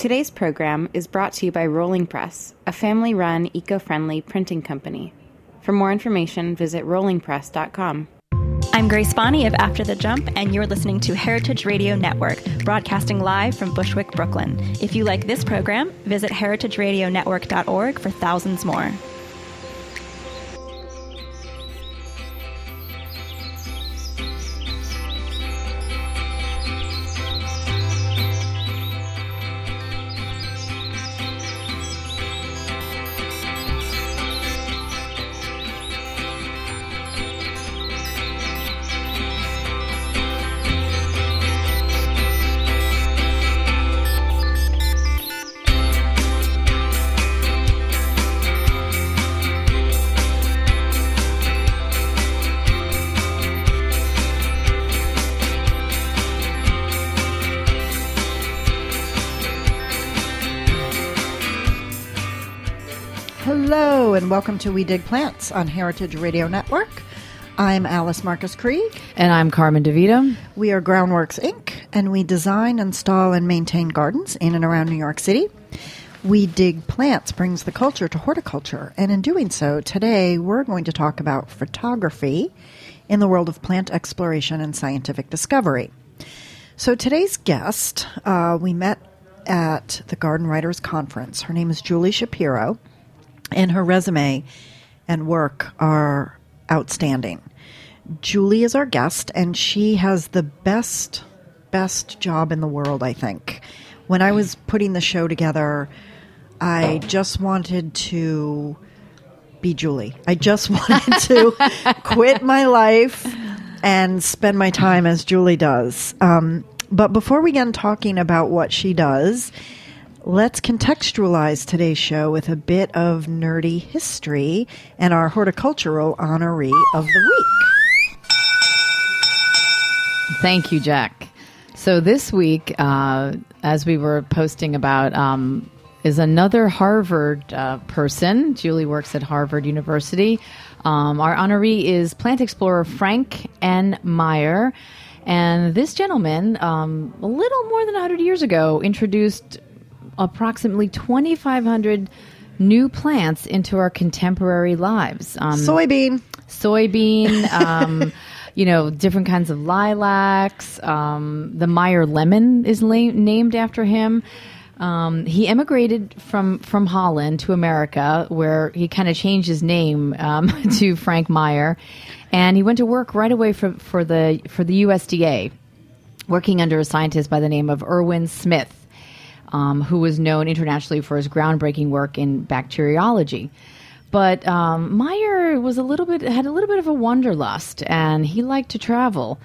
Today's program is brought to you by Rolling Press, a family run, eco friendly printing company. For more information, visit rollingpress.com. I'm Grace Bonney of After the Jump, and you're listening to Heritage Radio Network, broadcasting live from Bushwick, Brooklyn. If you like this program, visit heritageradionetwork.org for thousands more. And welcome to We Dig Plants on Heritage Radio Network. I'm Alice Marcus Krieg. And I'm Carmen DeVito. We are Groundworks Inc., and we design, install, and maintain gardens in and around New York City. We Dig Plants brings the culture to horticulture, and in doing so, today we're going to talk about photography in the world of plant exploration and scientific discovery. So today's guest, uh, we met at the Garden Writers Conference. Her name is Julie Shapiro and her resume and work are outstanding. Julie is our guest, and she has the best, best job in the world, I think. When I was putting the show together, I just wanted to be Julie. I just wanted to quit my life and spend my time as Julie does. Um, but before we get talking about what she does, Let's contextualize today's show with a bit of nerdy history and our horticultural honoree of the week. Thank you, Jack. So this week, uh, as we were posting about, um, is another Harvard uh, person. Julie works at Harvard University. Um, our honoree is plant explorer Frank N. Meyer. And this gentleman, um, a little more than 100 years ago, introduced approximately 2,500 new plants into our contemporary lives. Um, soybean. Soybean. Um, you know, different kinds of lilacs. Um, the Meyer lemon is la- named after him. Um, he emigrated from from Holland to America, where he kind of changed his name um, to Frank Meyer, and he went to work right away for for the for the USDA, working under a scientist by the name of Erwin Smith um, who was known internationally for his groundbreaking work in bacteriology. But um, Meyer was a little bit had a little bit of a wanderlust, and he liked to travel.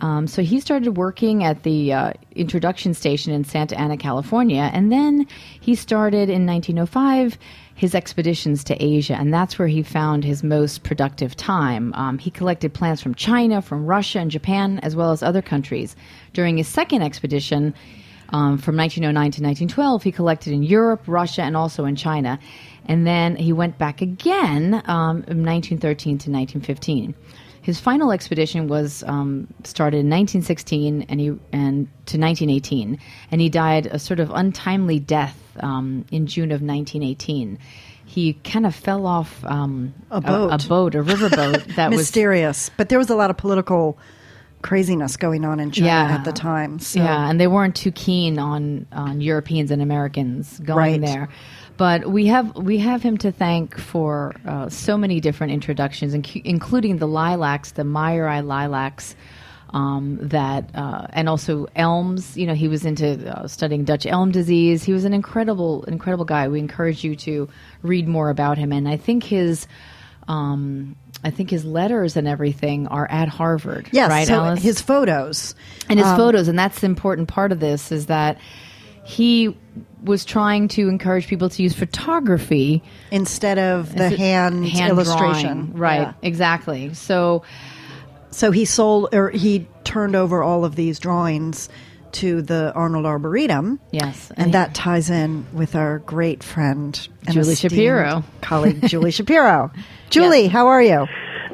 Um, so he started working at the uh, introduction station in Santa Ana, California, and then he started in 1905 his expeditions to Asia, and that's where he found his most productive time. Um, he collected plants from China, from Russia, and Japan, as well as other countries. During his second expedition, um, from 1909 to 1912, he collected in Europe, Russia, and also in China. And then he went back again um, in 1913 to 1915. His final expedition was um, started in 1916 and he and to 1918, and he died a sort of untimely death um, in June of 1918 he kind of fell off um, a boat, a, a boat, a riverboat that mysterious. was mysterious. But there was a lot of political craziness going on in China yeah. at the time. So. Yeah, and they weren't too keen on on Europeans and Americans going right. there. But we have we have him to thank for uh, so many different introductions, inc- including the lilacs, the Meyeri lilacs. Um, that uh, and also elms. You know, he was into uh, studying Dutch elm disease. He was an incredible, incredible guy. We encourage you to read more about him, and I think his um, I think his letters and everything are at Harvard. Yes, right, so Alice? his photos and his um, photos, and that's the important part of this is that he was trying to encourage people to use photography instead of the hand, hand illustration. Drawing. Right, yeah. exactly. So, so he sold or he turned over all of these drawings to the Arnold Arboretum. Yes. And, and that ties in with our great friend Julie Shapiro. Colleague Julie Shapiro. Julie, yes. how are you?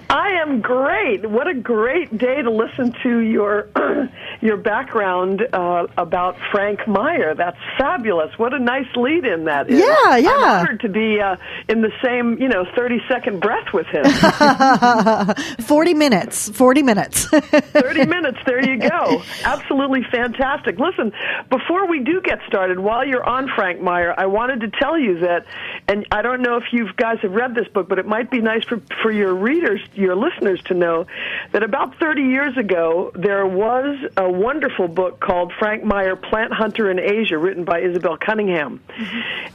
I am great. What a great day to listen to your your background uh, about Frank Meyer. That's fabulous. What a nice lead in that is. Yeah, yeah. I'm honored to be uh, in the same, you know, 30 second breath with him. 40 minutes. 40 minutes. 30 minutes. There you go. Absolutely fantastic. Listen, before we do get started, while you're on Frank Meyer, I wanted to tell you that, and I don't know if you guys have read this book, but it might be nice for, for your readers, your listeners to know that about 30 years ago, there was a wonderful book called Frank Meyer, Plant Hunter in Asia, written by Isabel Cunningham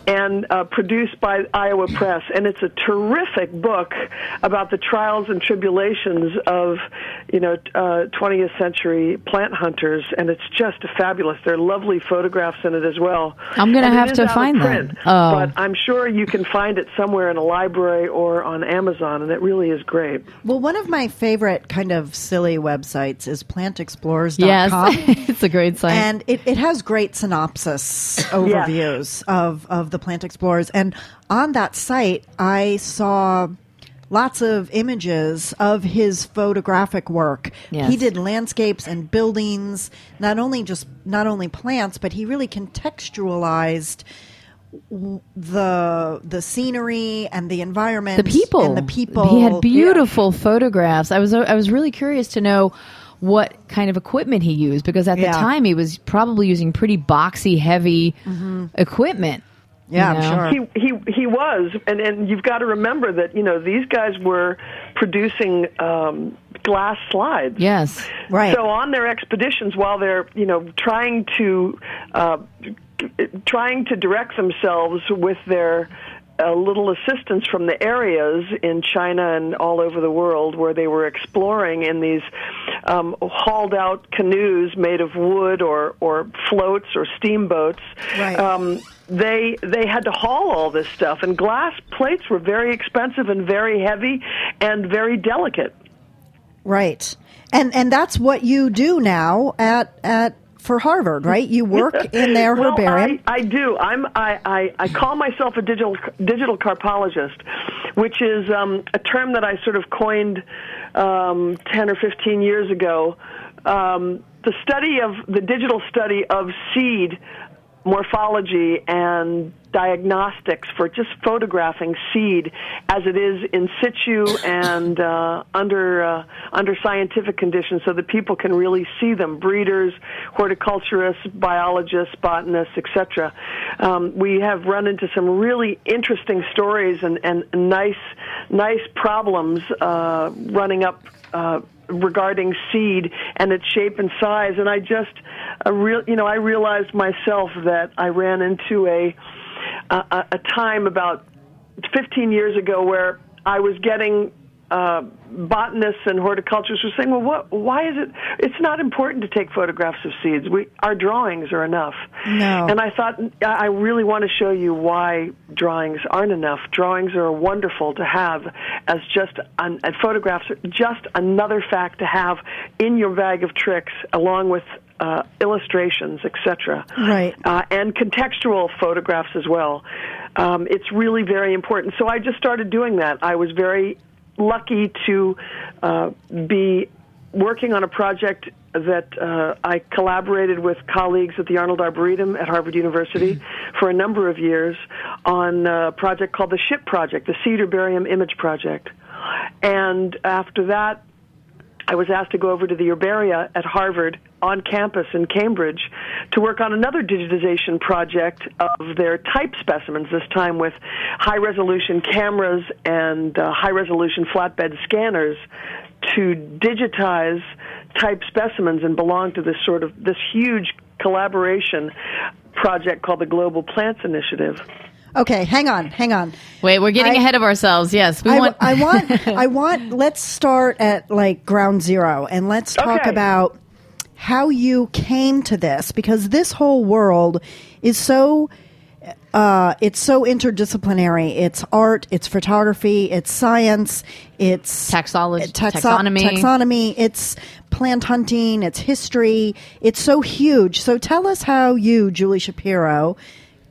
and uh, produced by Iowa Press. And it's a terrific book about the trials and tribulations of, you know, uh, 20th century plant hunters. And it's just fabulous. There are lovely photographs in it as well. I'm have to out of find that. Oh. But I'm sure you can find it somewhere in a library or on Amazon, and it really is great. Well, one of my favorite kind of silly websites is plantexplorers.com. Yes, it's a great site. and it, it has great synopsis overviews of, of the plant explorers and on that site i saw lots of images of his photographic work Yes. he did landscapes and buildings not only just not only plants but he really contextualized the the scenery and the environment the people. and the people. He had beautiful photographs. I was i was really curious to know what kind of equipment he used because at Yeah. the time he was probably using pretty boxy heavy equipment yeah you i'm sure. He he he was, and and you've got to remember that you know these guys were producing um, glass slides. yes. Right. So on their expeditions, while they're you know trying to uh, trying to direct themselves with their uh, little assistance from the areas in China and all over the world where they were exploring in these um, hauled out canoes made of wood or or floats or steamboats. Right. Um, they they had to haul all this stuff, and glass plates were very expensive and very heavy and very delicate. Right. And and that's what you do now at at for Harvard, right? You work in their well, herbarium. I, I do. I'm I, I, I call myself a digital digital carpologist, which is um, a term that I sort of coined um, ten or fifteen years ago. Um, the study of the digital study of seed morphology and diagnostics for just photographing seed as it is in situ and uh, under uh, under scientific conditions, so that people can really see them. Breeders, horticulturists, biologists, botanists, etc. Um, we have run into some really interesting stories and, and nice nice problems uh, running up. Uh, regarding seed and its shape and size and I just uh, real you know I realized myself that I ran into a a, a time about 15 years ago where I was getting uh, botanists and horticulturists were saying, "Well, what? Why is it? It's not important to take photographs of seeds. We our drawings are enough." No. And I thought I really want to show you why drawings aren't enough. Drawings are wonderful to have as just an, and photographs are just another fact to have in your bag of tricks, along with uh, illustrations, etc. Right. Uh, and contextual photographs as well. Um, it's really very important. So I just started doing that. I was very lucky to uh, be working on a project that uh, I collaborated with colleagues at the Arnold Arboretum at Harvard University for a number of years on a project called the SHIP Project, the Seed Herbarium Image Project. And after that, I was asked to go over to the herbaria at Harvard on campus in Cambridge to work on another digitization project of their type specimens, this time with high resolution cameras and uh, high resolution flatbed scanners to digitize type specimens and belong to this sort of this huge collaboration project called the Global Plants Initiative. Okay, hang on, hang on. wait we're getting I- ahead of ourselves yes we I, want I want I want let's start at like ground zero and let's talk Okay. about how you came to this because this whole world is so uh, it's so interdisciplinary. It's art, it's photography, it's science, it's Taxology- taxo- taxonomy. taxonomy, it's plant hunting, it's history. It's so huge. So tell us how you, Julie Shapiro,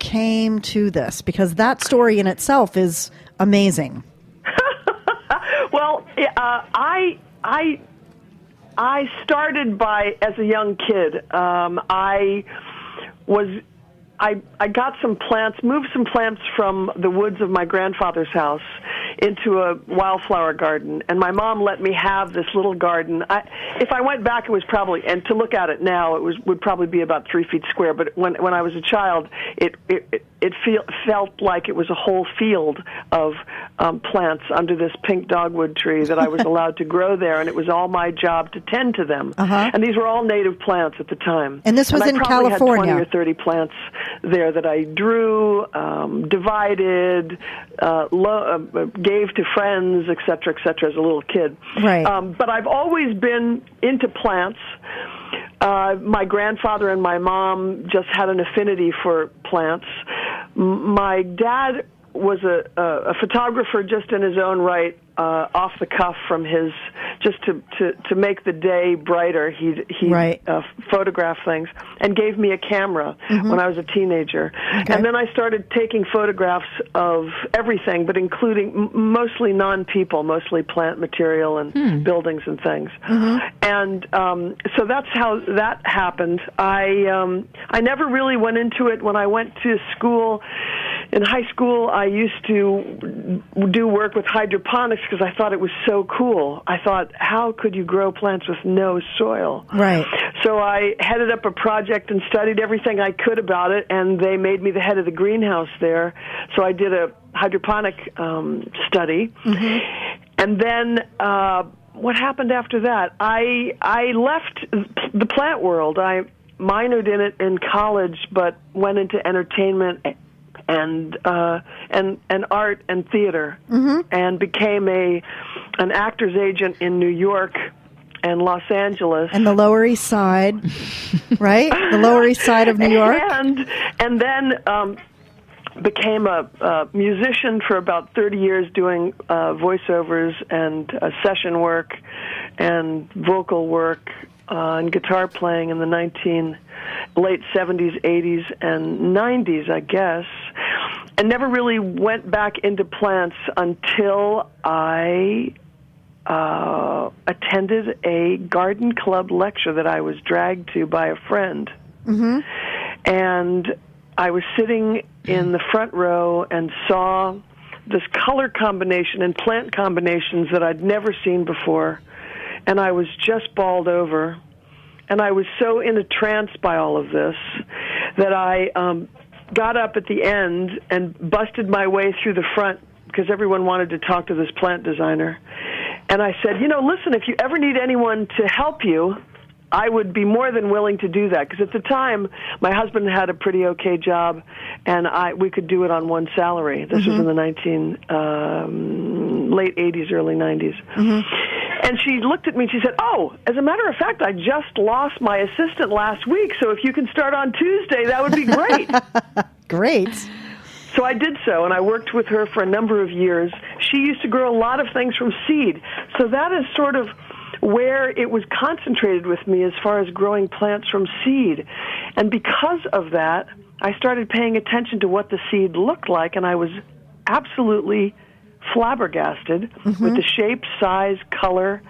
came to this because that story in itself is amazing. Well, uh, I I I started by as a young kid. Um, I was I I got some plants, moved some plants from the woods of my grandfather's house into a wildflower garden, and my mom let me have this little garden. I, if I went back, it was probably and to look at it now, it was would probably be about three feet square. But when when I was a child, it it it, it feel, felt like it was a whole field of um, plants under this pink dogwood tree that I was allowed to grow there, and it was all my job to tend to them. Uh-huh. And these were all native plants at the time. And this was I in probably California. Had 20 or 30 plants there that I drew, um, divided, uh, lo- uh, gave to friends, et cetera, et cetera, as a little kid. Right. Um, but I've always been into plants. Uh, my grandfather and my mom just had an affinity for plants. M- my dad was a, a, a photographer just in his own right, uh, off the cuff from his, just to, to, to make the day brighter. He he Right. uh, photograph things and gave me a camera Mm-hmm. when I was a teenager. And then I started taking photographs of everything, but including m- mostly non-people, mostly plant material and Hmm. buildings and things. Mm-hmm. And um, so that's how that happened. I um, I never really went into it when I went to school. In high school, I used to do work with hydroponics because I thought it was so cool. I thought, how could you grow plants with no soil? Right. So I headed up a project and studied everything I could about it, and they made me the head of the greenhouse there. So I did a hydroponic um, study, and then. Uh, what happened after that? I I left the plant world. I minored in it in college, but went into entertainment and uh, and and art and theater, and became a an actor's agent in New York and Los Angeles. And the Lower East Side, right? The Lower East Side of New York. And and then um, became a, a musician for about 30 years, doing uh, voiceovers and uh, session work and vocal work uh, and guitar playing in the 19 late 70s, 80s, and 90s, I guess. And never really went back into plants until I uh, attended a garden club lecture that I was dragged to by a friend. And I was sitting in the front row and saw this color combination and plant combinations that I'd never seen before. And I was just balled over. And I was so in a trance by all of this that I um, got up at the end and busted my way through the front because everyone wanted to talk to this plant designer. And I said, you know, listen, if you ever need anyone to help you, I would be more than willing to do that because at the time my husband had a pretty okay job, and I we could do it on one salary. This was in the nineteen um, late eighties, early 90s And she looked at me and she said, "Oh, as a matter of fact, I just lost my assistant last week, so if you can start on Tuesday, that would be great." Great. So I did so, and I worked with her for a number of years. She used to grow a lot of things from seed. So that is sort of where it was concentrated with me as far as growing plants from seed. And because of that, I started paying attention to what the seed looked like, and I was absolutely flabbergasted with the shape, size, color,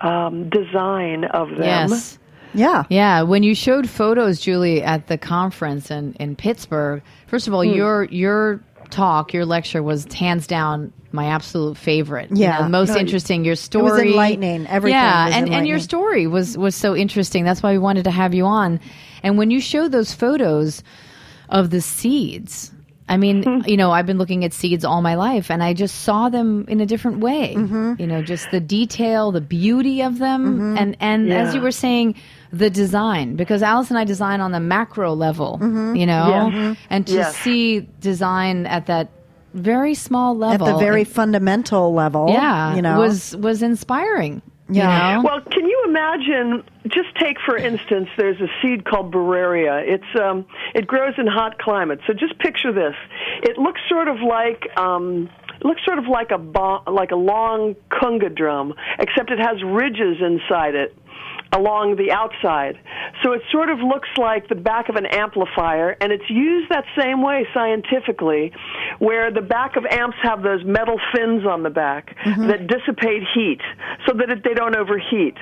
um, design of them. Yes. Yeah. Yeah, when you showed photos, Julie, at the conference in, in Pittsburgh, first of all, Hmm. your your talk, your lecture was hands down my absolute favorite. You Yeah. know, most No, interesting. Your story, enlightening. Everything Yeah, was and and your story was was so interesting. That's why we wanted to have you on. And when you showed those photos of the seeds. I mean, you know, I've been looking at seeds all my life, and I just saw them in a different way. Mm-hmm. You know, just the detail, the beauty of them, and and as you were saying, the design. Because Alice and I design on the macro level, Mm-hmm. you know, Yeah. Mhm. and to see design at that very small level At the very and- fundamental level. yeah, You know. was was inspiring. Yeah. You know? Well, can you imagine? Just take for instance, there's a seed called Bararia. It's um, it grows in hot climates. So just picture this. It looks sort of like um, it looks sort of like a bo- like a long conga drum, except it has ridges inside it. Along the outside. So it sort of looks like the back of an amplifier, and it's used that same way scientifically, where the back of amps have those metal fins on the back mm-hmm. that dissipate heat so that it, they don't overheat.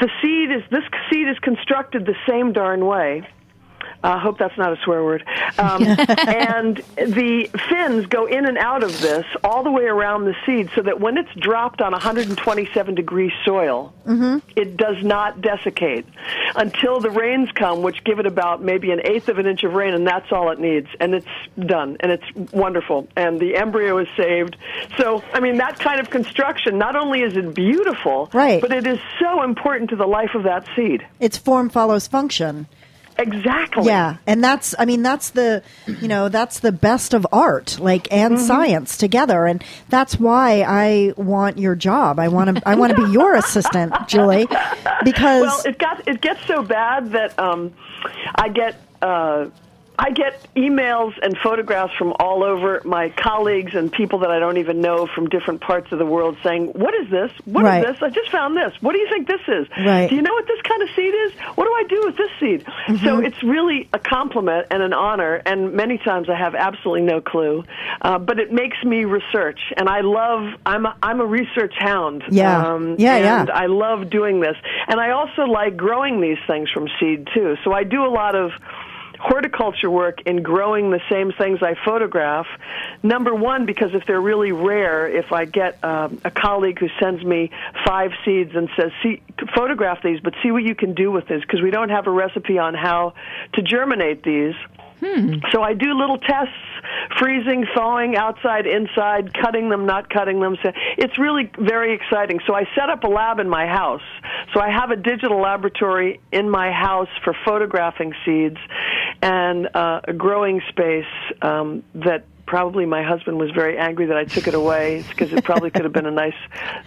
The seed is this seed is constructed the same darn way. I uh, hope that's not a swear word. Um, and the fins go in and out of this all the way around the seed so that when it's dropped on 127 degree soil, it does not desiccate until the rains come, which give it about maybe an eighth of an inch of rain, and that's all it needs. And it's done, and it's wonderful. And the embryo is saved. So, I mean, that kind of construction, not only is it beautiful, Right. but it is so important to the life of that seed. It's form follows function. Exactly. Yeah, and that's I mean that's the you know that's the best of art like and Mm-hmm. science together and that's why I want your job. I want to I want to be your assistant, Julie, because Well, it got it gets so bad that um, I get uh, I get emails and photographs from all over my colleagues and people that I don't even know from different parts of the world saying, "What is this? What is Right. this? I just found this. What do you think this is? Right. Do you know what this kind of seed is? What do I do with this seed?" Mm-hmm. So it's really a compliment and an honor. And many times I have absolutely no clue, uh, but it makes me research, and I love. I'm a, I'm a research hound. Yeah. Um, Yeah, yeah. I love doing this. And I also like growing these things from seed, too. So I do a lot of horticulture work in growing the same things I photograph. Number one, because if they're really rare, if I get um, a colleague who sends me five seeds and says, "See, photograph these, but see what you can do with this," because we don't have a recipe on how to germinate these. So I do little tests, freezing, thawing, outside, inside, cutting them, not cutting them. So it's really very exciting. So I set up a lab in my house. So I have a digital laboratory in my house for photographing seeds and uh, a growing space um, that probably my husband was very angry that I took it away because it probably could have been a nice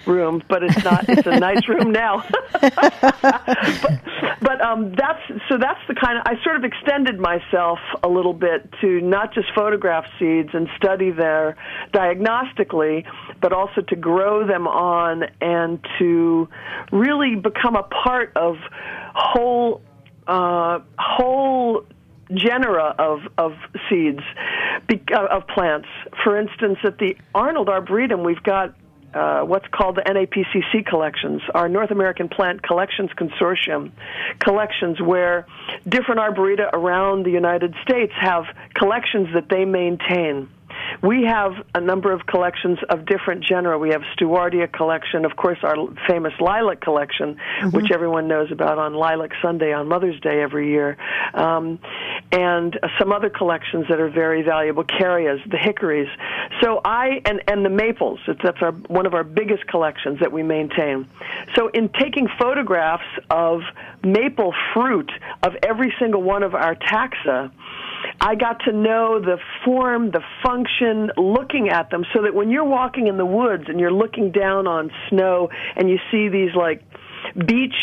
room, but it's not. It's a nice room now. but but um, that's so that's the kind of I sort of extended myself a little bit to not just photograph seeds and study their diagnostically, but also to grow them on and to really become a part of whole uh, whole genera of, of seeds, uh, of plants. For instance, at the Arnold Arboretum, we've got uh, what's called the NAPCC collections, our North American Plant Collections Consortium collections, where different arboreta around the United States have collections that they maintain. We have a number of collections of different genera. We have Stewartia collection, of course, our famous lilac collection, which everyone knows about on Lilac Sunday on Mother's Day every year, um, and uh, some other collections that are very valuable, Caryas, the hickories. So I and and the maples. It's, that's our one of our biggest collections that we maintain. So in taking photographs of maple fruit of every single one of our taxa. I got to know the form, the function, looking at them, so that when you're walking in the woods and you're looking down on snow and you see these like beech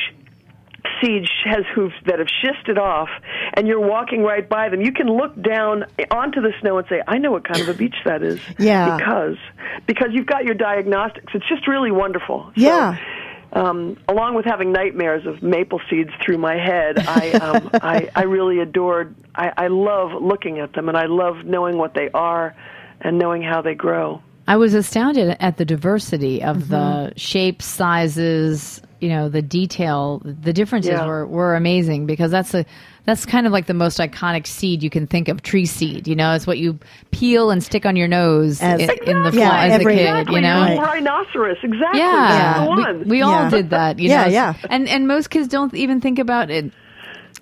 seeds has hooves that have shifted off and you're walking right by them you can look down onto the snow and say i know what kind of a beech that is Yeah. because because you've got your diagnostics it's just really wonderful So, Yeah. Um, along with having nightmares of maple seeds through my head, I, um, I, I really adored. I, I love looking at them, and I love knowing what they are, and knowing how they grow. I was astounded at the diversity of Mm-hmm. the shapes, sizes, you know, the detail. The differences Yeah. were, were amazing because that's a that's kind of like the most iconic seed you can think of. Tree seed, you know, it's what you peel and stick on your nose As- in, in the Yeah, as every- a kid. Exactly, You know, little rhinoceros. Exactly, yeah, that's the we, one. we all Yeah. did that. You Yeah, know? yeah. And and most kids don't even think about it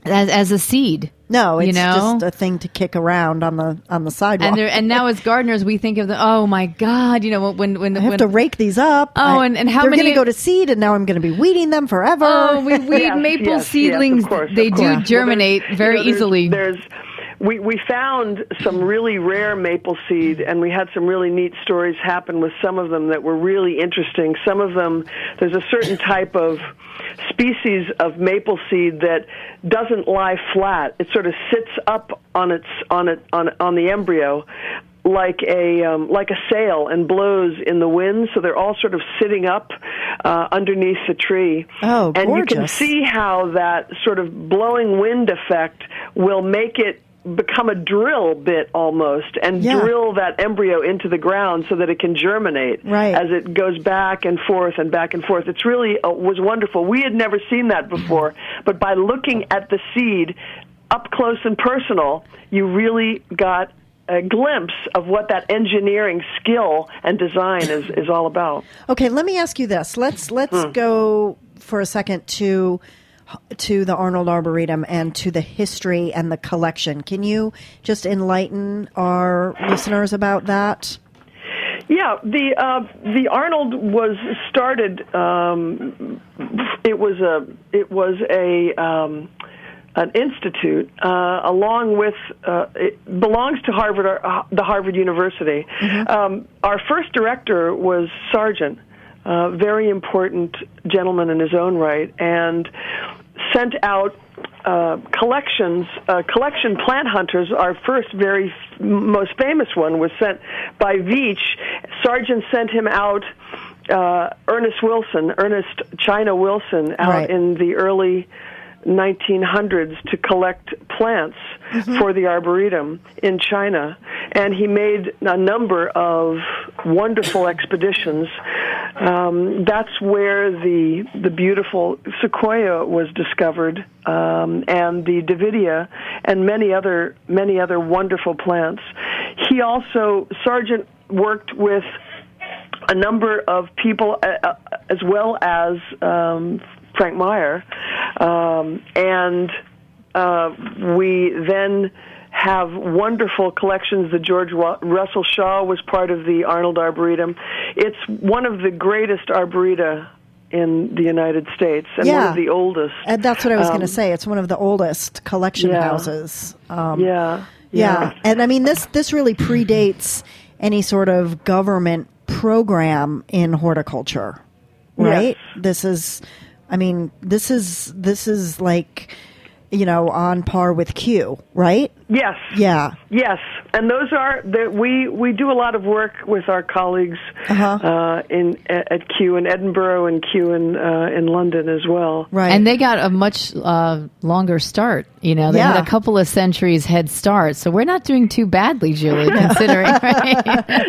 as as a seed. no, it's you know? just a thing to kick around on the on the sidewalk. And there, and now as gardeners, we think of the oh my god, you know when when I have when to rake these up. Oh, I- and- and how they're many- going to go to seed, and now I'm going to be weeding them forever. Oh, we weed Yes, maple yes, yes, seedlings. of course, they of do course. Well, germinate very you know, there's- easily. There's we we found some really rare maple seed, and we had some really neat stories happen with some of them that were really interesting. Some of them, there's a certain type of species of maple seed that doesn't lie flat. It sort of sits up on its on it on on the embryo like a um, like a sail and blows in the wind. So they're all sort of sitting up uh, underneath the tree. Oh, and you can see how that sort of blowing wind effect will make it become a drill bit almost and Yeah. drill that embryo into the ground so that it can germinate Right. as it goes back and forth and back and forth. It's really uh, was wonderful. We had never seen that before, but by looking at the seed up close and personal, you really got a glimpse of what that engineering skill and design is, is all about. Okay, let me ask you this. Let's let's Hmm. go for a second to to the Arnold Arboretum and to the history and the collection. Can you just enlighten our listeners about that? Yeah, the uh, the Arnold was started. Um, it was a it was a um, an institute uh, along with uh, it belongs to Harvard uh, the Harvard University. Um, our first director was Sargent, uh, very important gentleman in his own right, and sent out uh, collections, uh, collection plant hunters. Our first, very f- most famous one was sent by Veitch. Sargent sent him out. Uh, Ernest Wilson, Ernest China Wilson, out Right. in the early 1900s to collect plants for the arboretum in China, and he made a number of wonderful expeditions. Um, that's where the the beautiful sequoia was discovered, um, and the Davidia, and many other many other wonderful plants. He also Sargent worked with a number of people, uh, uh, as well as um, Frank Meyer, um, and uh, we then have wonderful collections. The George Wa- Russell Shaw was part of the Arnold Arboretum. It's one of the greatest arboreta in the United States and one of the oldest. And that's what I was going Um, to say. It's one of the oldest collection Yeah. houses. Um, yeah, Yeah, and I mean this this really predates any sort of government program in horticulture, right? Yes. This is, I mean, this is this is like, you know, on par with Kew, right? Yes. Yeah, Yes, and those are that we we do a lot of work with our colleagues Uh-huh. uh, in at Kew in Edinburgh and Kew in uh, in London as well. right. And they got a much uh, longer start. You know, they Yeah. had a couple of centuries head start. So we're not doing too badly, Julie, considering. Right?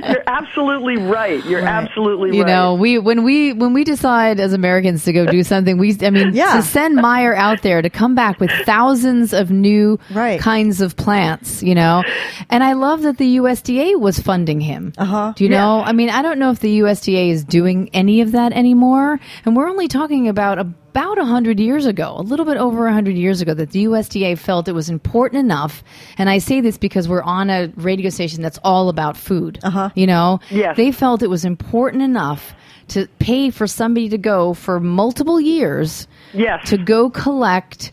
You're absolutely right. You're absolutely You right. know, we when we when we decide as Americans to go do something, we I mean Yeah. to send Meyer out there to come back with thousands of new Right. kinds of plants, you know. And I love that the USDA was funding him. Uh-huh. Do you know? I mean, I don't know if the USDA is doing any of that anymore, and we're only talking about about 100 years ago, a little bit over 100 years ago that the USDA felt it was important enough, and I say this because we're on a radio station that's all about food. Uh-huh. You know? Yes. They felt it was important enough to pay for somebody to go for multiple years yes. to go collect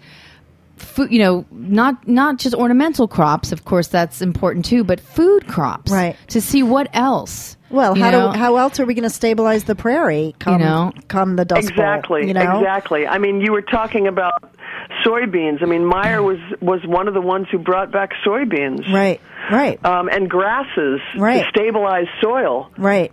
food you know not not just ornamental crops of course that's important too but food crops Right. to see what else well, how know? do how else are we going to stabilize the prairie? Come, know? come the dust Bowl, Exactly. you know? Exactly. I mean, you were talking about soybeans. I mean, Meyer was was one of the ones who brought back soybeans. Right, right, Um, and grasses Right. to stabilize soil. right.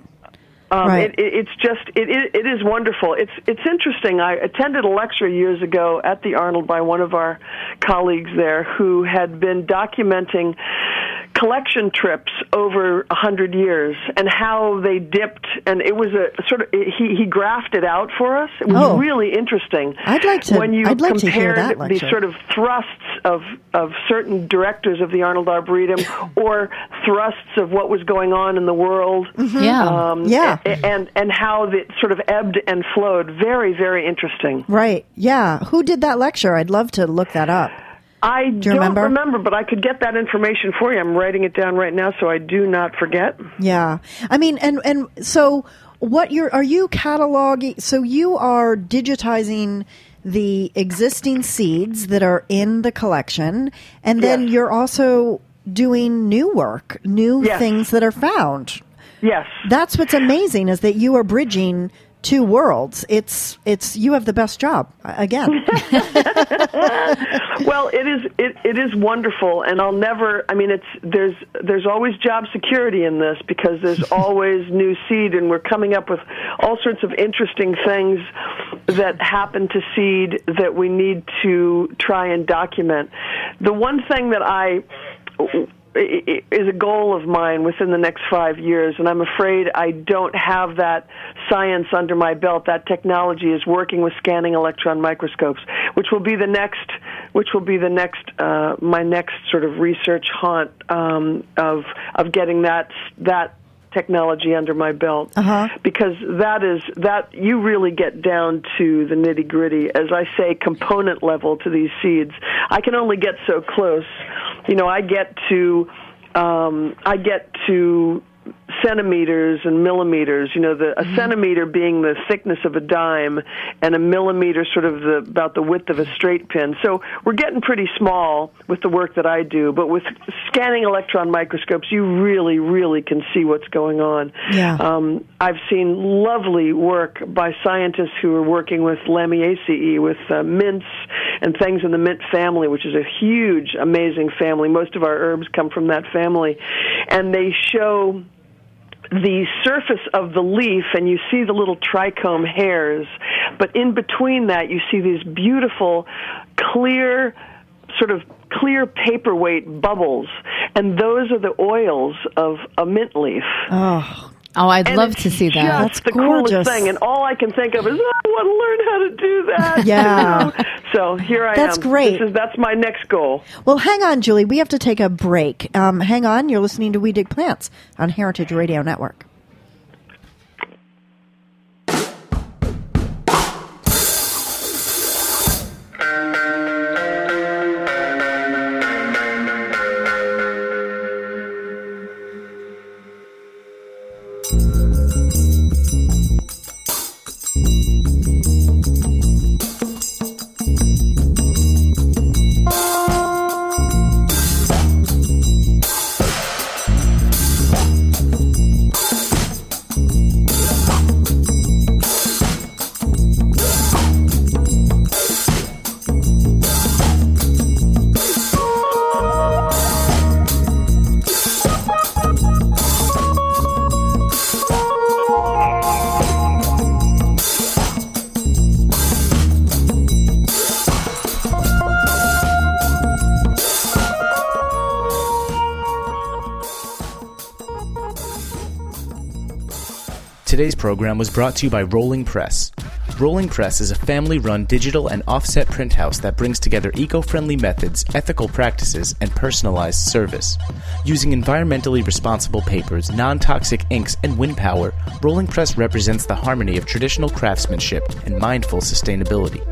Um, Right. it, it, it's just it, it, it is wonderful. It's it's interesting. I attended a lecture years ago at the Arnold by one of our colleagues there who had been documenting collection trips over a hundred years and how they dipped and it was a sort of he he graphed it out for us. It was Oh. really interesting. I'd like to- when you I'd like to hear compared that the sort of thrusts of of certain directors of the Arnold Arboretum or thrusts of what was going on in the world. yeah Um, Yeah. and and how it sort of ebbed and flowed. Very very interesting. Right. Yeah. Who did that lecture? I'd love to look that up. I you don't remember? remember, but I could get that information for you. I'm writing it down right now so I do not forget. Yeah. I mean, and and so what you're are you cataloging? So you are digitizing the existing seeds that are in the collection, and then Yes. you're also doing new work, new Yes. things that are found. Yes. That's what's amazing is that you are bridging two worlds. It's it's you have the best job again. well, it is it, it is wonderful, and I'll never. I mean, it's there's there's always job security in this because there's always new seed, and we're coming up with all sorts of interesting things that happen to seed that we need to try and document. The one thing that I is a goal of mine within the next five years, and I'm afraid I don't have that science under my belt. That technology is working with scanning electron microscopes, which will be the next, which will be the next, uh, my next sort of research haunt um, of of getting that that technology under my belt uh-huh. because that is that you really get down to the nitty gritty as i say component level to these seeds i can only get so close you know i get to um i get to centimeters and millimeters. You know, the, a mm-hmm. centimeter being the thickness of a dime, and a millimeter sort of the about the width of a straight pin. So we're getting pretty small with the work that I do. But with scanning electron microscopes, you really, really can see what's going on. Yeah. Um, I've seen lovely work by scientists who are working with Lamiaceae, with uh, mints and things in the mint family, which is a huge, amazing family. Most of our herbs come from that family, and they show the surface of the leaf and you see the little trichome hairs, but in between that you see these beautiful, clear, sort of clear paperweight bubbles, and those are the oils of a mint leaf. Oh, Oh, I'd and love to see that. That's the gorgeous. coolest thing, and all I can think of is oh, I want to learn how to do that. Yeah. so here I That's am. That's great. This is, that's my next goal. Well, hang on, Julie. We have to take a break. Um, hang on. You're listening to We Dig Plants on Heritage Radio Network. Today's program was brought to you by Rolling Press. Rolling Press is a family run digital and offset print house that brings together eco friendly methods, ethical practices, and personalized service. Using environmentally responsible papers, non toxic inks, and wind power, Rolling Press represents the harmony of traditional craftsmanship and mindful sustainability.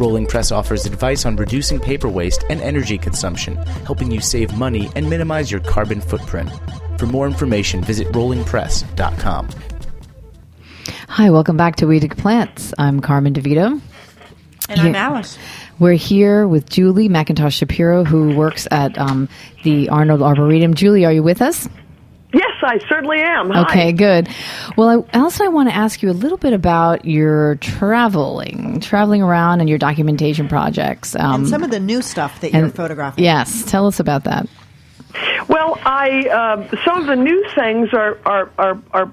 Rolling Press offers advice on reducing paper waste and energy consumption, helping you save money and minimize your carbon footprint. For more information, visit rollingpress.com. Hi, welcome back to We Plants. I'm Carmen DeVito. And I'm Alice. We're here with Julie McIntosh Shapiro, who works at um, the Arnold Arboretum. Julie, are you with us? Yes, I certainly am. Hi. Okay, good. Well, I, also I want to ask you a little bit about your traveling, traveling around, and your documentation projects, um, and some of the new stuff that you're photographing. Yes, tell us about that. Well, I uh, some of the new things are are are, are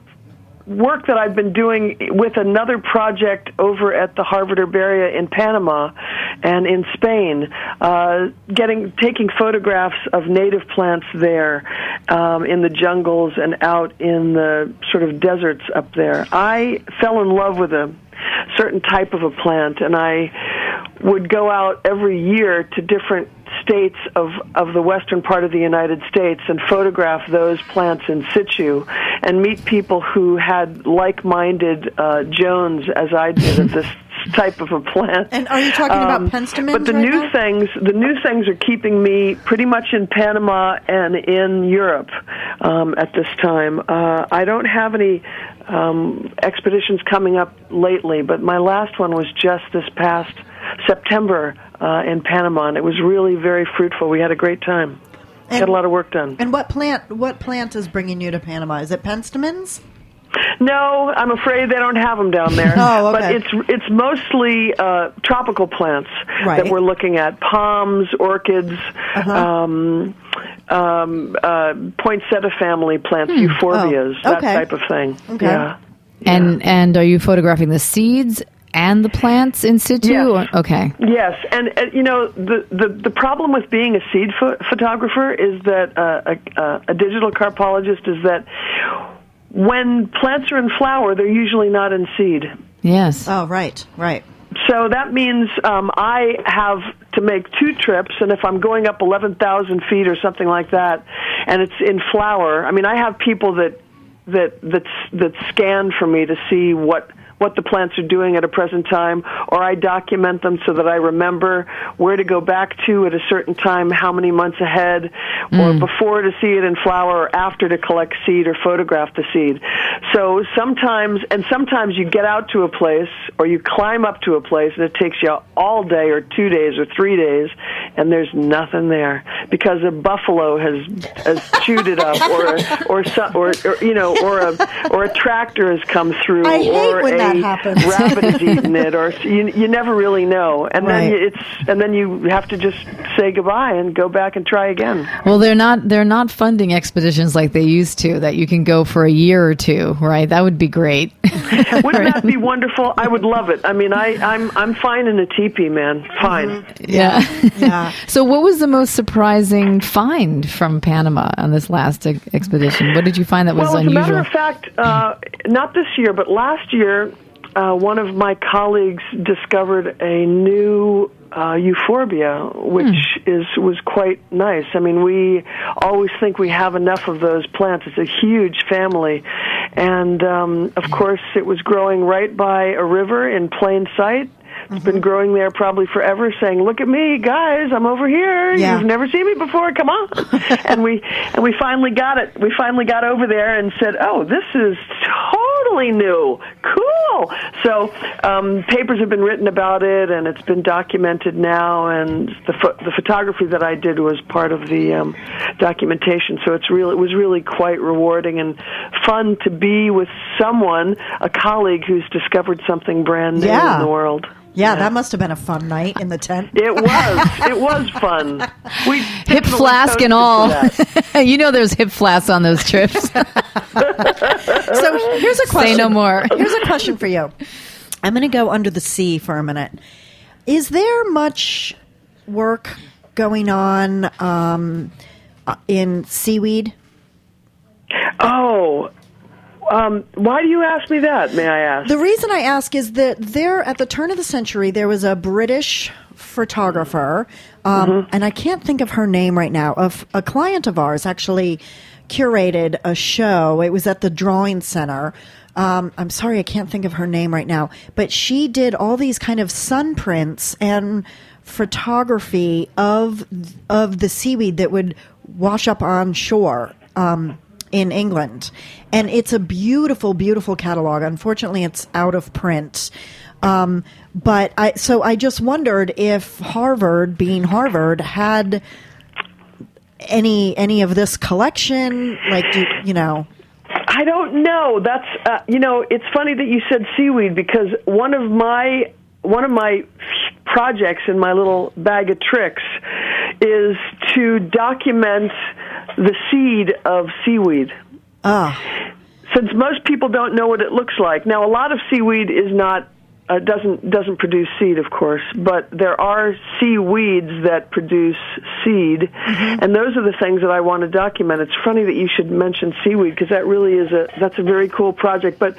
work that I've been doing with another project over at the Harvard Herbaria in Panama and in Spain, uh, getting taking photographs of native plants there um, in the jungles and out in the sort of deserts up there. I fell in love with a certain type of a plant, and I would go out every year to different states of, of the western part of the United States and photograph those plants in situ and meet people who had like minded uh, Jones, as I did, of this type of a plant. And are you talking Um, about penstemons? But the right new now? things, the new things are keeping me pretty much in Panama and in Europe um, at this time. Uh, I don't have any um, expeditions coming up lately, but my last one was just this past September uh, in Panama, and it was really very fruitful. We had a great time. And- Got a lot of work done. And what plant? What plant is bringing you to Panama? Is it penstemons? No, I'm afraid they don't have them down there. Oh, okay. But it's it's mostly uh, tropical plants Right. that we're looking at: palms, orchids, Uh-huh. um, um, uh, poinsettia family plants, euphorbias, Oh, that type of thing. Okay. Yeah. And and are you photographing the seeds and the plants in situ? Yes. Okay. Yes, and uh, you know the, the the problem with being a seed pho- photographer is that uh, a, a, a digital carpologist is that when plants are in flower, they're usually not in seed. Yes. Oh, right, right. So that means um, I have to make two trips, and if I'm going up 11,000 feet or something like that, and it's in flower, I mean, I have people that that that that scan for me to see what what the plants are doing at a present time, or I document them so that I remember where to go back to at a certain time, how many months ahead, or mm. before to see it in flower, or after to collect seed or photograph the seed. So sometimes, and sometimes you get out to a place, or you climb up to a place, and it takes you all day, or two days, or three days, and there's nothing there because a buffalo has has chewed it up, or or, or or you know, or a or a tractor has come through, I hate or when a that happens. rabbit has eaten it, or you you never really know, and Right. then you, it's and then you have to just say goodbye and go back and try again. Well, they're not they're not funding expeditions like they used to that you can go for a year or two, right? That would be great. Wouldn't that be wonderful? I would love it. I mean, I I'm I'm fine in a teepee, man. Fine. yeah. Yeah. so, what was the most surprising find from Panama on this last ex- expedition? What did you find that was well, as a unusual? matter of fact, uh, not this year, but last year, uh, one of my colleagues discovered a new uh, euphorbia, which is was quite nice. I mean, we always think we have enough of those plants. It's a huge family, and um, of course, it was growing right by a river in plain sight. It's been growing there probably forever, saying, "Look at me, guys! I'm over here. Yeah. You've never seen me before. Come on!" and we and we finally got it. We finally got over there and said, "Oh, this is totally new, cool." So um, papers have been written about it, and it's been documented now. And the pho- the photography that I did was part of the um, documentation. So it's real. It was really quite rewarding and fun to be with someone, a colleague who's discovered something brand new Yeah. in the world. Yeah, that must have been a fun night in the tent. It was. it was fun. We hip flask and all. you know, there's hip flasks on those trips. So here's a question. Say no more. Here's a question for you. I'm going to go under the sea for a minute. Is there much work going on um, uh, in seaweed? Oh, um, why do you ask me that? May I ask? The reason I ask is that there, at the turn of the century, there was a British photographer, um, and I can't think of her name right now. Of a client of ours actually curated a show. It was at the Drawing Center. Um, I'm sorry, I can't think of her name right now, but she did all these kind of sun prints and photography of of the seaweed that would wash up on shore. Um, in England. And it's a beautiful, beautiful catalog. Unfortunately, it's out of print. Um, but I, so I just wondered if Harvard, being Harvard, had any any of this collection. Like, do, you know, I don't know. That's uh, you know, it's funny that you said seaweed because one of my one of my projects in my little bag of tricks is to document the seed of seaweed. ah, Since most people don't know what it looks like. Now, a lot of seaweed is not uh, doesn't doesn't produce seed, of course, but there are seaweeds that produce seed, and those are the things that I want to document. It's funny that you should mention seaweed because that really is a that's a very cool project. But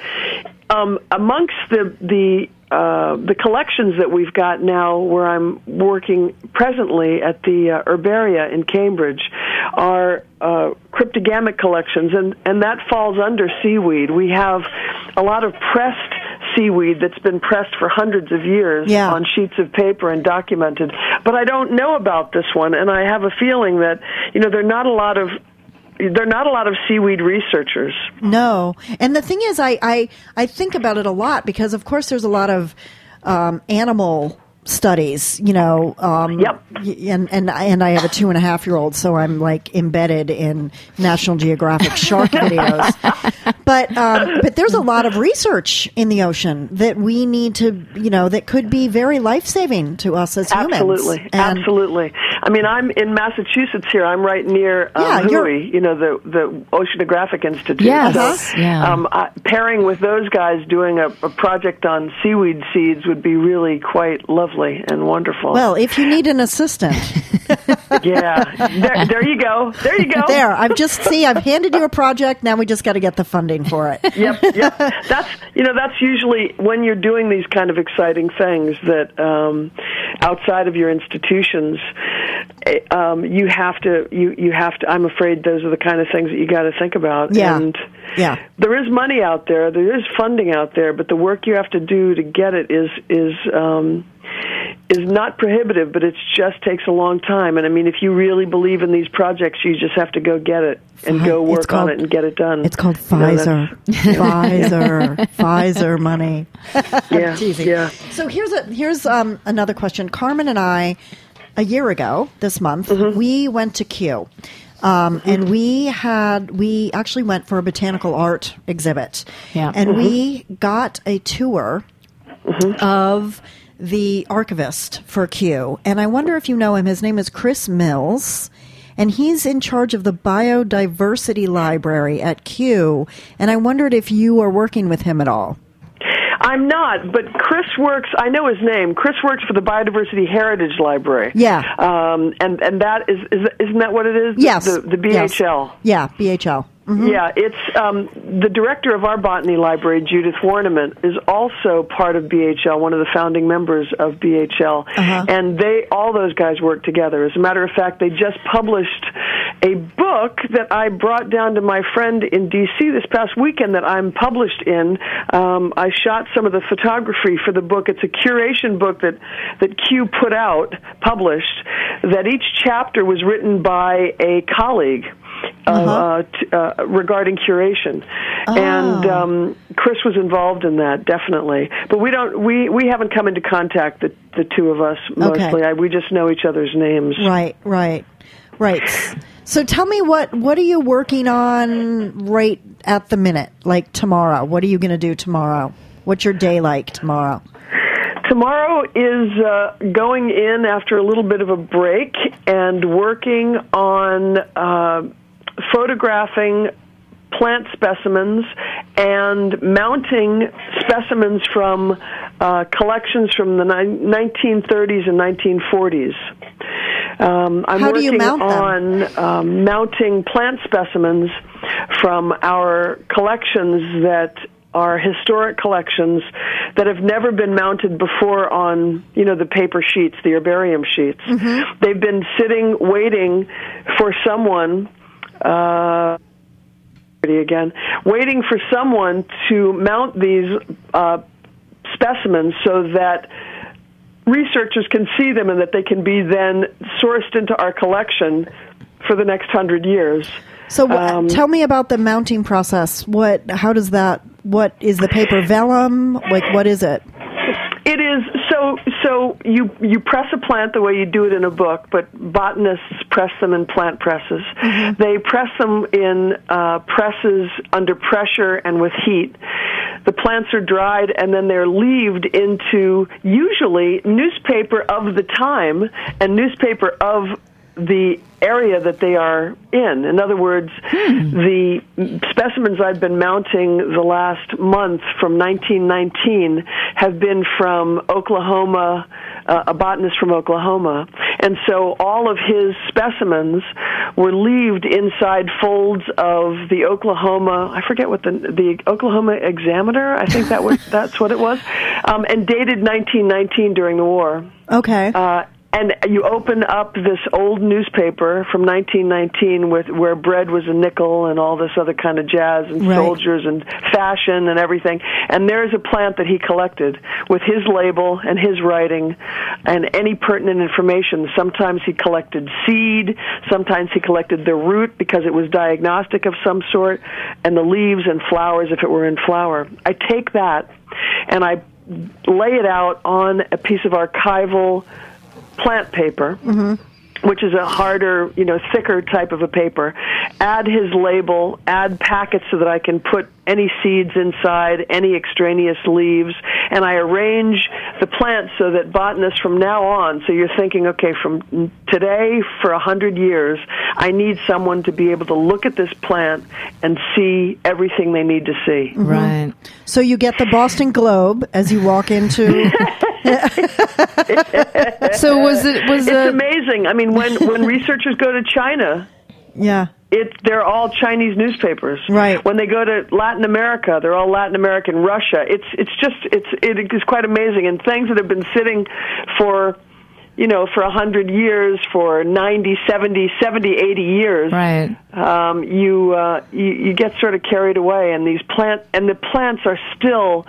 um, amongst the the uh, the collections that we've got now, where I'm working presently at the uh, herbaria in Cambridge, are uh, cryptogamic collections, and and that falls under seaweed. We have a lot of pressed seaweed that's been pressed for hundreds of years Yeah. on sheets of paper and documented. But I don't know about this one, and I have a feeling that you know there are not a lot of there are not a lot of seaweed researchers. no. And the thing is, I I, I think about it a lot because, of course, there's a lot of um, animal studies, you know. Um, Yep. And and I- and I have a two and a half year old, so I'm like embedded in National Geographic shark videos. But um, but there's a lot of research in the ocean that we need to, you know, that could be very life saving to us as humans. Absolutely, And- absolutely. I mean, I'm in Massachusetts here. I'm right near um, Yeah, WHOI, you know, the the Oceanographic Institute. Yes, So, Uh-huh. yeah. um, I, pairing with those guys doing a, a project on seaweed seeds would be really quite lovely and wonderful. Well, if you need an assistant, yeah. There, there you go. There you go. there. I've just see. I've handed you a project. Now we just got to get the funding for it. yep, yep. That's you know that's usually when you're doing these kind of exciting things that um, outside of your institutions, eh, um, you have to you you have to. I'm afraid those are the kind of things that you got to think about. Yeah. And Yeah. there is money out there, there is funding out there, but the work you have to do to get it is is. Um, is not prohibitive, but it just takes a long time. And I mean, if you really believe in these projects, you just have to go get it and Fi- go work called- on it and get it done. It's called You know, that's- Pfizer. Pfizer. Pfizer money. Yeah, yeah. So here's a here's um, another question. Carmen and I, a year ago this month, Mm-hmm. we went to Kew. Um, and we had we actually went for a botanical art exhibit, Yeah. and we got a tour of the archivist for Kew. And I wonder if you know him. His name is Chris Mills. And he's in charge of the biodiversity library at Kew. And I wondered if you are working with him at all. I'm not, but Chris works. I know his name. Chris works for the Biodiversity Heritage Library. Yeah. um, and and that is, is isn't that what it is? Yes. the, the Yes. BHL. Yeah, BHL. Mhm. Yeah, it's um, the director of our botany library, Judith Warnement, is also part of BHL, one of the founding members of BHL, Uh-huh. and they all those guys work together. As a matter of fact, they just published a book that I brought down to my friend in D.C. this past weekend that I'm published in. Um, I shot some of the photography for the book. It's a curation book that that Kew put out, published. That each chapter was written by a colleague Uh-huh. uh, t- uh, regarding curation, Oh. and um, Chris was involved in that definitely. But we don't we we haven't come into contact the the two of us mostly. I, we just know each other's names. Right, right, right. So tell me what what are you working on right at the minute? Like tomorrow, what are you going to do tomorrow? What's your day like tomorrow? Tomorrow is uh, going in after a little bit of a break and working on uh, photographing plant specimens and mounting specimens from uh, collections from the ni- 1930s and 1940s. Um, I'm How do you working mount them? on um, mounting plant specimens from our collections that are historic collections that have never been mounted before on you know the paper sheets the herbarium sheets Mm-hmm. they've been sitting waiting for someone uh again waiting for someone to mount these uh specimens so that researchers can see them and that they can be then sourced into our collection for the next hundred years. So Um, tell me about the mounting process. What how does that what is the paper vellum? Like what is it? It is so. So you you press a plant the way you do it in a book, but botanists press them in plant presses. They press them in uh, presses under pressure and with heat. The plants are dried and then they're leaved into usually newspaper of the time and newspaper of the area that they are in. In other words, the specimens I've been mounting the last month from 1919 have been from Oklahoma, uh, a botanist from Oklahoma. And so all of his specimens were leaved inside folds of the Oklahoma, I forget what the, the Oklahoma Examiner, I think that was, that's what it was, um, and dated 1919 during the war. Okay. Uh, and you open up this old newspaper from 1919 with where bread was a nickel and all this other kind of jazz and Right. soldiers and fashion and everything. And there's a plant that he collected with his label and his writing and any pertinent information. Sometimes he collected seed, sometimes he collected the root because it was diagnostic of some sort, and the leaves and flowers if it were in flower. I take that and I lay it out on a piece of archival plant paper. Which is a harder, you know, thicker type of a paper. Add his label, add packets so that I can put any seeds inside, any extraneous leaves, and I arrange the plants so that botanists from now on, so you're thinking, okay, from today for a hundred years, I need someone to be able to look at this plant and see everything they need to see. Right. So you get the Boston Globe as you walk into. So was it was It's it amazing. I mean, when when researchers go to China, yeah. it they're all Chinese newspapers. Right. When they go to Latin America, they're all Latin American. Russia, it's it's just it's it is quite amazing. And things that have been sitting for you know for a hundred years, for 90, 70, 70, 80 years. right? Um, you, uh, you you get sort of carried away, and these plant and the plants are still.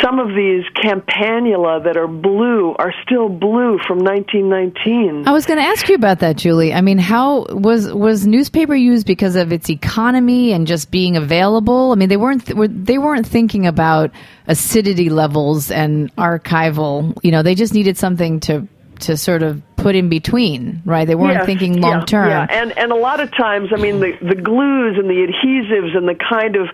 Some of these campanula that are blue are still blue from 1919. I was going to ask you about that, Julie. I mean, how was was newspaper used because of its economy and just being available? I mean, they weren't th- were, they weren't thinking about acidity levels and archival. You know, they just needed something to to sort of put in between, right? They weren't Yeah, thinking long term. Yeah, and and a lot of times, I mean, the the glues and the adhesives and the kind of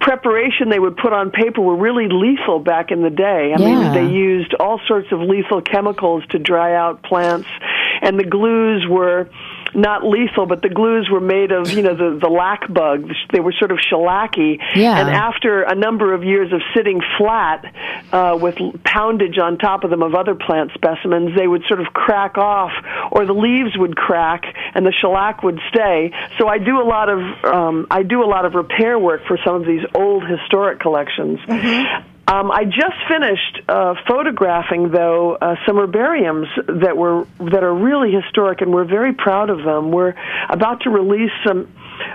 preparation they would put on paper were really lethal back in the day. I Yeah. mean, they used all sorts of lethal chemicals to dry out plants, and the glues were not lethal, but the glues were made of, you know, the, the lac bug. They were sort of shellacky. Yeah. And after a number of years of sitting flat uh, with poundage on top of them of other plant specimens, they would sort of crack off, or the leaves would crack, and the shellac would stay. So I do a lot of um, I do a lot of repair work for some of these old historic collections. Um, I just finished uh, photographing, though, uh, some herbariums that were that are really historic, and we're very proud of them. We're about to release some.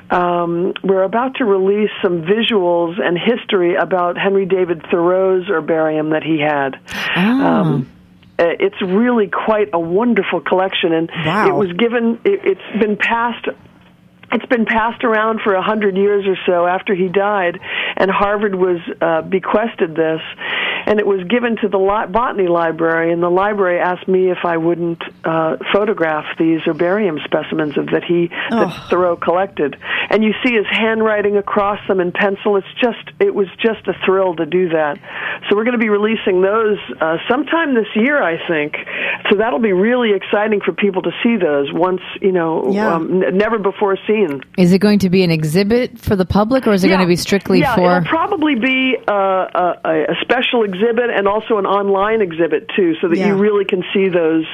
Um, we're about to release some visuals and history about Henry David Thoreau's herbarium that he had. Um, uh, it's really quite a wonderful collection, and Wow. it was given. It, it's been passed it's been passed around for a hundred years or so after he died, and Harvard was uh, bequested this, and it was given to the li- botany library, and the library asked me if I wouldn't uh, photograph these herbarium specimens of that he that Thoreau collected, and you see his handwriting across them in pencil. It's just it was just a thrill to do that. So we're going to be releasing those uh, sometime this year, I think. So that'll be really exciting for people to see those once you know Yeah. um, n- never before seen. Is it going to be an exhibit for the public, or is it going to be strictly yeah, for? it'll probably be uh, a, a, a special exhibit and also an online exhibit too, so that Yeah. you really can see those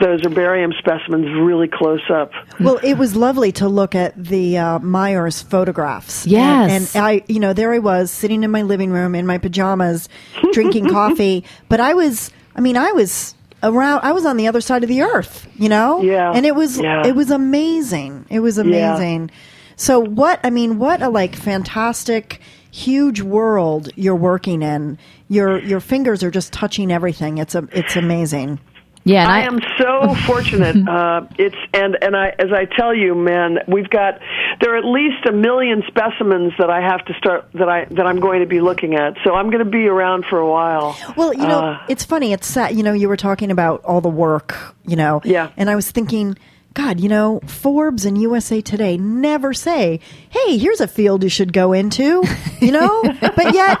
those herbarium specimens really close up. Well, it was lovely to look at the uh, Myers photographs. Yes. And, and I, you know, there I was sitting in my living room in my pajamas, drinking coffee. But I was, I mean, I was around, I was on the other side of the earth, you know? Yeah. And it was, Yeah. it was amazing. It was amazing. So what, I mean, what a like fantastic, huge world you're working in. Your, your fingers are just touching everything. It's a, it's amazing. yeah, and I am so fortunate. Uh, it's and and I as I tell you, man, we've got there are at least a million specimens that I have to start that I that I'm going to be looking at. So I'm going to be around for a while. Well, you know, Uh, it's funny. It's sad. You know, you were talking about all the work, you know. Yeah. And I was thinking, God, you know, Forbes and USA Today never say, "Hey, here's a field you should go into," you know. but yet,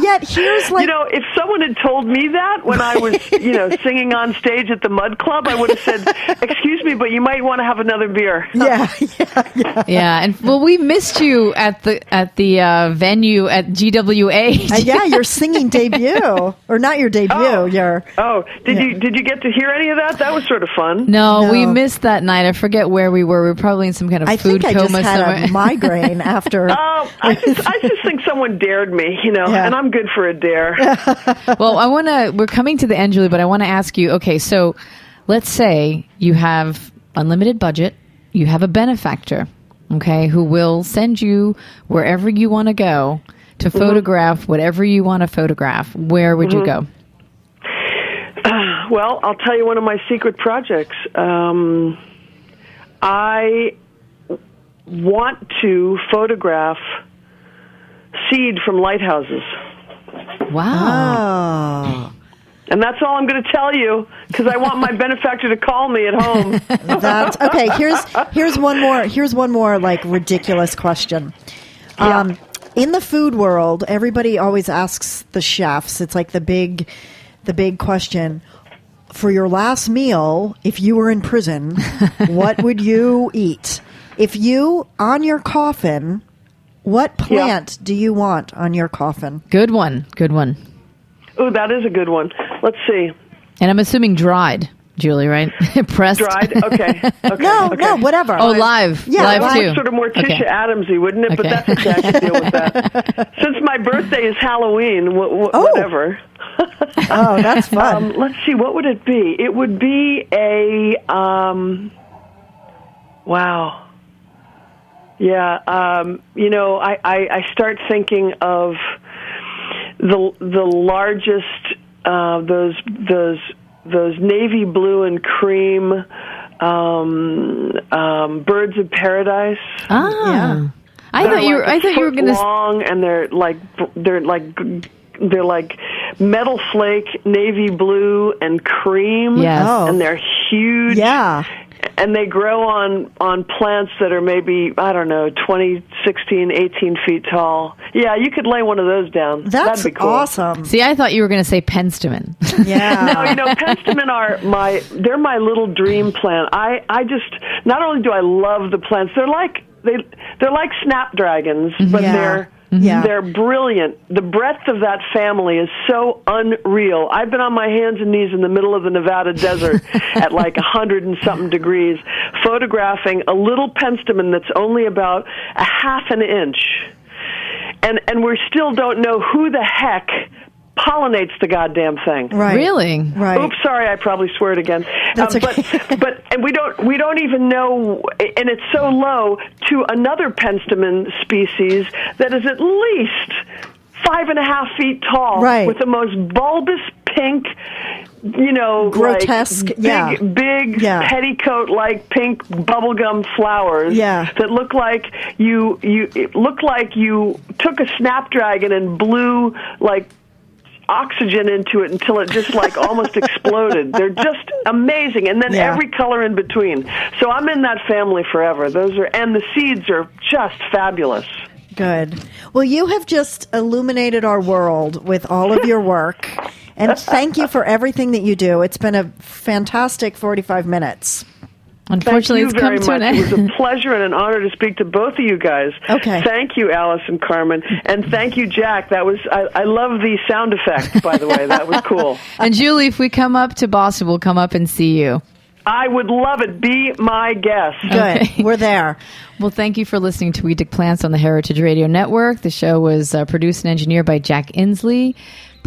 yet here's like, you know, if someone had told me that when I was, you know, singing on stage at the Mud Club, I would have said, "Excuse me, but you might want to have another beer." yeah, yeah, yeah. yeah, and well, we missed you at the at the uh, venue at GWA. Uh, yeah, your singing debut, or not your debut? Oh. Your Oh, did Yeah. you did you get to hear any of that? That was sort of fun. no, we missed that night. I forget where we were. We were probably in some kind of I food think I coma just had somewhere. a migraine after. Oh, I just I just think someone dared me, you know, Yeah. and I'm good for a dare. well, I want to. We're coming to the end, Julie, but I want to ask you. Okay, so let's say you have unlimited budget. You have a benefactor, okay, who will send you wherever you want to go to photograph whatever you want to photograph. Where would you go? Well, I'll tell you one of my secret projects. Um, I want to photograph seed from lighthouses. Wow. Oh, And that's all I'm going to tell you because I want my benefactor to call me at home. that's okay. Here's here's one more. Here's one more like ridiculous question. Um, in the food world, everybody always asks the chefs. It's like the big, the big question. For your last meal, if you were in prison, what would you eat? If you on your coffin, what plant do you want on your coffin? Good one. Good one. Oh, that is a good one. Let's see. And I'm assuming dried, Julie, right? Pressed. Dried? Okay. okay. No, okay. no, whatever. Oh, live. Yeah, live live. too. Sort of more Tisha Okay. Addamsy, wouldn't it? But that's okay. I can deal with that. Since my birthday is Halloween, wh- wh- Oh. whatever. Oh, that's fun. Um, let's see. What would it be? It would be a. Um, wow. Yeah. Um, you know, I, I, I start thinking of the the largest uh, those those those navy blue and cream um, um, birds of paradise. Ah. I They're thought you were, like I a thought you were foot going to long, and they're like they're like they're like metal flake navy blue and cream. Yes. Oh. and they're huge. yeah. And they grow on on plants that are maybe I don't know 20, 16, 18 feet tall. Yeah, you could lay one of those down. That's That'd be cool. awesome. See, I thought you were going to say penstemon. Yeah. No, you know, penstemon are my they're my little dream plant. I I just not only do I love the plants, they're like they they're like snapdragons, but Yeah. they're Mm-hmm. Yeah. they're brilliant. The breadth of that family is so unreal. I've been on my hands and knees in the middle of the Nevada desert at like a hundred and something degrees, photographing a little penstemon that's only about a half an inch, and and we still don't know who the heck pollinates the goddamn thing. Right. Really? Right. Oops, sorry, I probably swear it again. That's Uh, okay. but but and we don't we don't even know, and it's so low to another penstemon species that is at least five and a half feet tall, Right. with the most bulbous pink. You know, Grotesque, like big, yeah. big Yeah. petticoat-like pink bubblegum flowers. Yeah. that look like you you it look like you took a snapdragon and blew like oxygen into it until it just like almost exploded. They're just amazing, and then Yeah. every color in between. So I'm in that family forever. Those are and the seeds are just fabulous. Good. Well, you have just illuminated our world with all of your work. And thank you for everything that you do. It's been a fantastic 45 minutes. Unfortunately, Thank it's you come very to much. an It was a pleasure and an honor to speak to both of you guys. Okay. Thank you, Alice and Carmen, and thank you, Jack. That was I, I love the sound effect. By the way, that was cool. and Julie, if we come up to Boston, we'll come up and see you. I would love it. Be my guest. Good. Okay. We're there. Well, thank you for listening to We Dig Plants on the Heritage Radio Network. The show was uh, produced and engineered by Jack Inslee.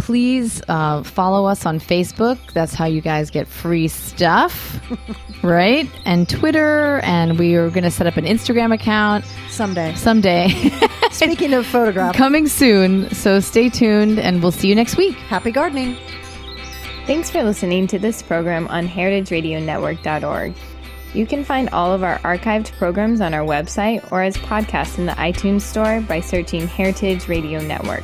Please uh, follow us on Facebook. That's how you guys get free stuff, right? And Twitter. And we are going to set up an Instagram account Someday. someday, Speaking of photograph, coming soon. So stay tuned, and we'll see you next week. happy gardening. Thanks for listening to this program on heritageradionetwork.org. You can find all of our archived programs on our website or as podcasts in the iTunes Store by searching Heritage Radio Network.